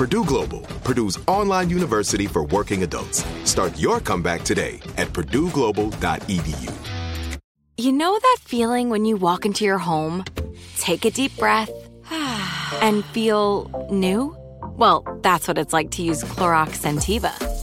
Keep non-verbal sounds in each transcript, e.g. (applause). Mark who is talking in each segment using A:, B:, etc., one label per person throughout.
A: Purdue Global, Purdue's online university for working adults. Start your comeback today at purdueglobal.edu.
B: You know that feeling when you walk into your home, take a deep breath, (sighs) and feel new? Well, that's what it's like to use Clorox Scentiva.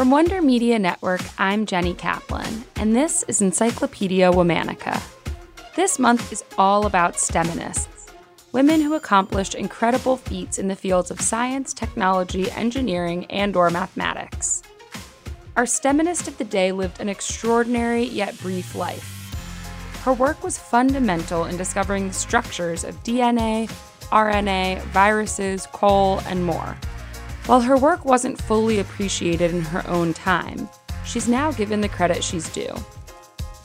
C: From Wonder Media Network, I'm Jenny Kaplan, and this is Encyclopedia Womanica. This month is all about STEMinists, women who accomplished incredible feats in the fields of science, technology, engineering, and or mathematics. Our STEMinist of the day lived an extraordinary yet brief life. Her work was fundamental in discovering the structures of DNA, RNA, viruses, coal, and more. While her work wasn't fully appreciated in her own time, she's now given the credit she's due.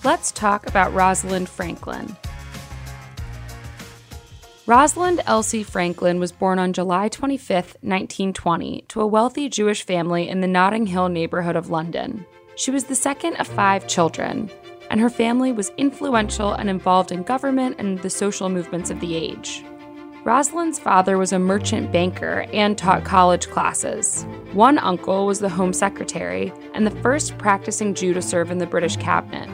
C: Let's talk about Rosalind Franklin. Rosalind Elsie Franklin was born on July 25, 1920, to a wealthy Jewish family in the Notting Hill neighborhood of London. She was the second of five children, and her family was influential and involved in government and the social movements of the age. Rosalind's father was a merchant banker and taught college classes. One uncle was the Home Secretary and the first practicing Jew to serve in the British cabinet.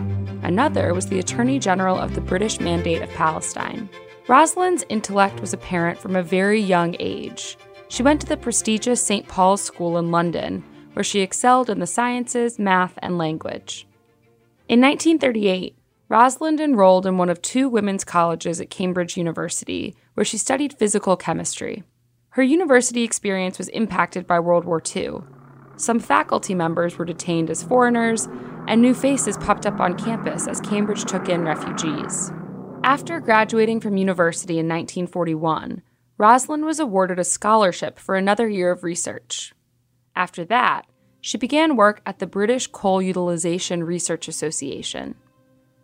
C: Another was the Attorney General of the British Mandate of Palestine. Rosalind's intellect was apparent from a very young age. She went to the prestigious St. Paul's School in London, where she excelled in the sciences, math, and language. In 1938, Rosalind enrolled in one of two women's colleges at Cambridge University, where she studied physical chemistry. Her university experience was impacted by World War II. Some faculty members were detained as foreigners, and new faces popped up on campus as Cambridge took in refugees. After graduating from university in 1941, Rosalind was awarded a scholarship for another year of research. After that, she began work at the British Coal Utilization Research Association.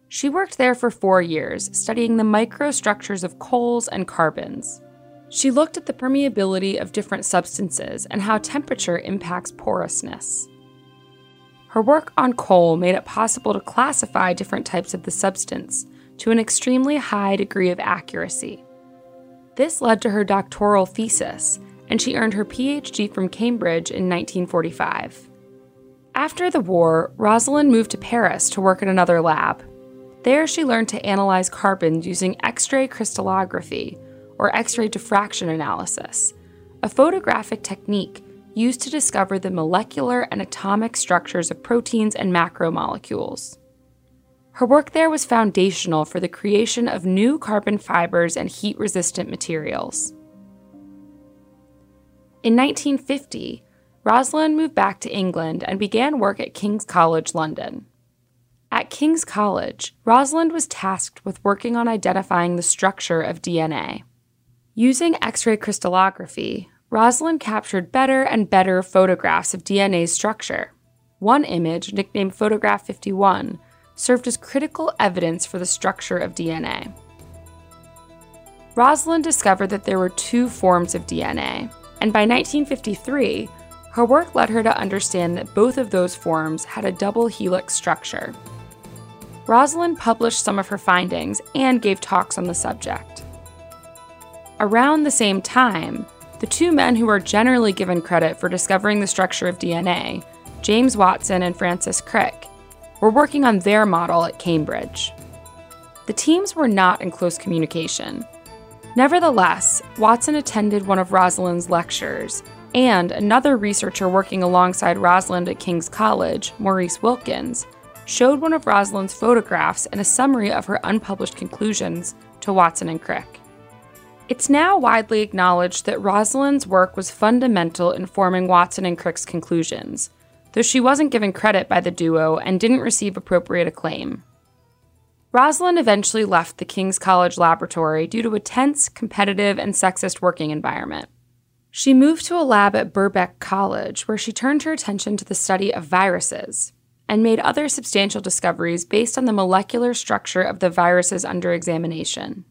C: She worked there for four years, studying the microstructures of coals and carbons. She looked at the permeability of different substances and how temperature impacts porousness. Her work on coal made it possible to classify different types of the substance to an extremely high degree of accuracy. This led to her doctoral thesis, and she earned her PhD from Cambridge in 1945. After the war, Rosalind moved to Paris to work in another lab. There, she learned to analyze carbons using X ray crystallography, or X ray diffraction analysis, a photographic technique used to discover the molecular and atomic structures of proteins and macromolecules. Her work there was foundational for the creation of new carbon fibers and heat resistant materials. In 1950, Rosalind moved back to England and began work at King's College London. At King's College, Rosalind was tasked with working on identifying the structure of DNA. Using X ray crystallography, Rosalind captured better and better photographs of DNA's structure. One image, nicknamed Photograph 51, served as critical evidence for the structure of DNA. Rosalind discovered that there were two forms of DNA, and by 1953, Her work led her to understand that both of those forms had a double helix structure. Rosalind published some of her findings and gave talks on the subject. Around the same time, the two men who are generally given credit for discovering the structure of DNA, James Watson and Francis Crick, were working on their model at Cambridge. The teams were not in close communication. Nevertheless, Watson attended one of Rosalind's lectures, and another researcher working alongside Rosalind at King's College, Maurice Wilkins, showed one of Rosalind's photographs and a summary of her unpublished conclusions to Watson and Crick. It's now widely acknowledged that Rosalind's work was fundamental in forming Watson and Crick's conclusions, though she wasn't given credit by the duo and didn't receive appropriate acclaim. Rosalind eventually left the King's College laboratory due to a tense, competitive, and sexist working environment. She moved to a lab at Birkbeck College, where she turned her attention to the study of viruses and made other substantial discoveries based on the molecular structure of the viruses under examination.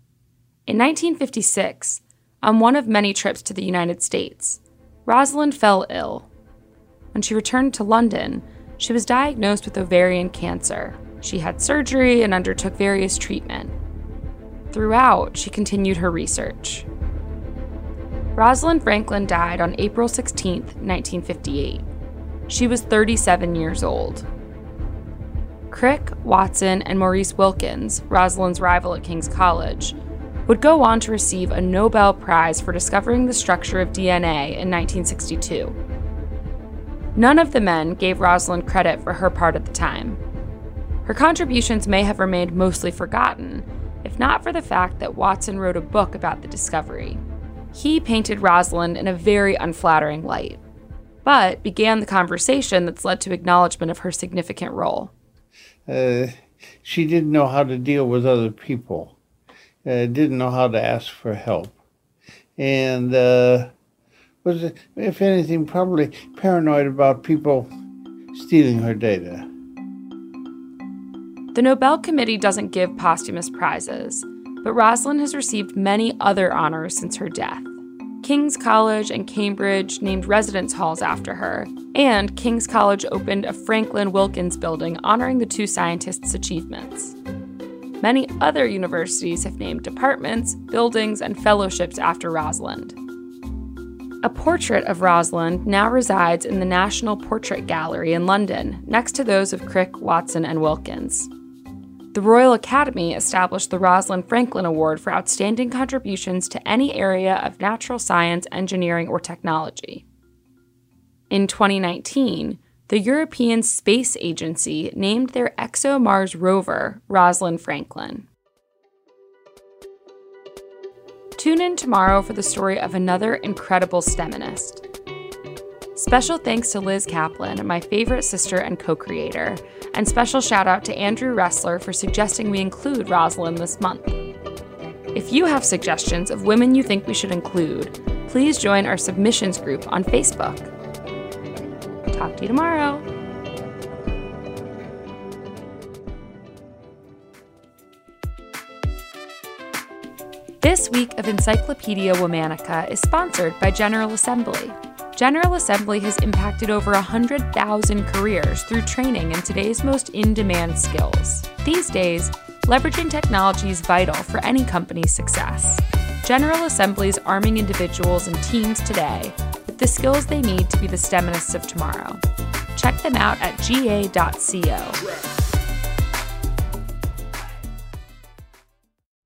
C: In 1956, on one of many trips to the United States, Rosalind fell ill. When she returned to London, she was diagnosed with ovarian cancer she had surgery and undertook various treatment. Throughout, she continued her research. Rosalind Franklin died on April 16, 1958. She was 37 years old. Crick, Watson, and Maurice Wilkins, Rosalind's rival at King's College, would go on to receive a Nobel Prize for discovering the structure of DNA in 1962. None of the men gave Rosalind credit for her part at the time. Her contributions may have remained mostly forgotten, if not for the fact that Watson wrote a book about the discovery. He painted Rosalind in a very unflattering light, but began the conversation that's led to acknowledgement of her significant role.
D: Uh, she didn't know how to deal with other people, uh, didn't know how to ask for help, and uh, was, if anything, probably paranoid about people stealing her data.
C: The Nobel Committee doesn't give posthumous prizes, but Rosalind has received many other honors since her death. King's College and Cambridge named residence halls after her, and King's College opened a Franklin Wilkins building honoring the two scientists' achievements. Many other universities have named departments, buildings, and fellowships after Rosalind. A portrait of Rosalind now resides in the National Portrait Gallery in London, next to those of Crick, Watson, and Wilkins. The Royal Academy established the Rosalind Franklin Award for outstanding contributions to any area of natural science, engineering, or technology. In 2019, the European Space Agency named their ExoMars rover Rosalind Franklin. Tune in tomorrow for the story of another incredible STEMinist. Special thanks to Liz Kaplan, my favorite sister and co creator, and special shout out to Andrew Ressler for suggesting we include Rosalind this month. If you have suggestions of women you think we should include, please join our submissions group on Facebook. Talk to you tomorrow. This week of Encyclopedia Womanica is sponsored by General Assembly. General Assembly has impacted over 100,000 careers through training in today's most in demand skills. These days, leveraging technology is vital for any company's success. General Assembly is arming individuals and teams today with the skills they need to be the STEMinists of tomorrow. Check them out at ga.co.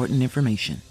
E: important information.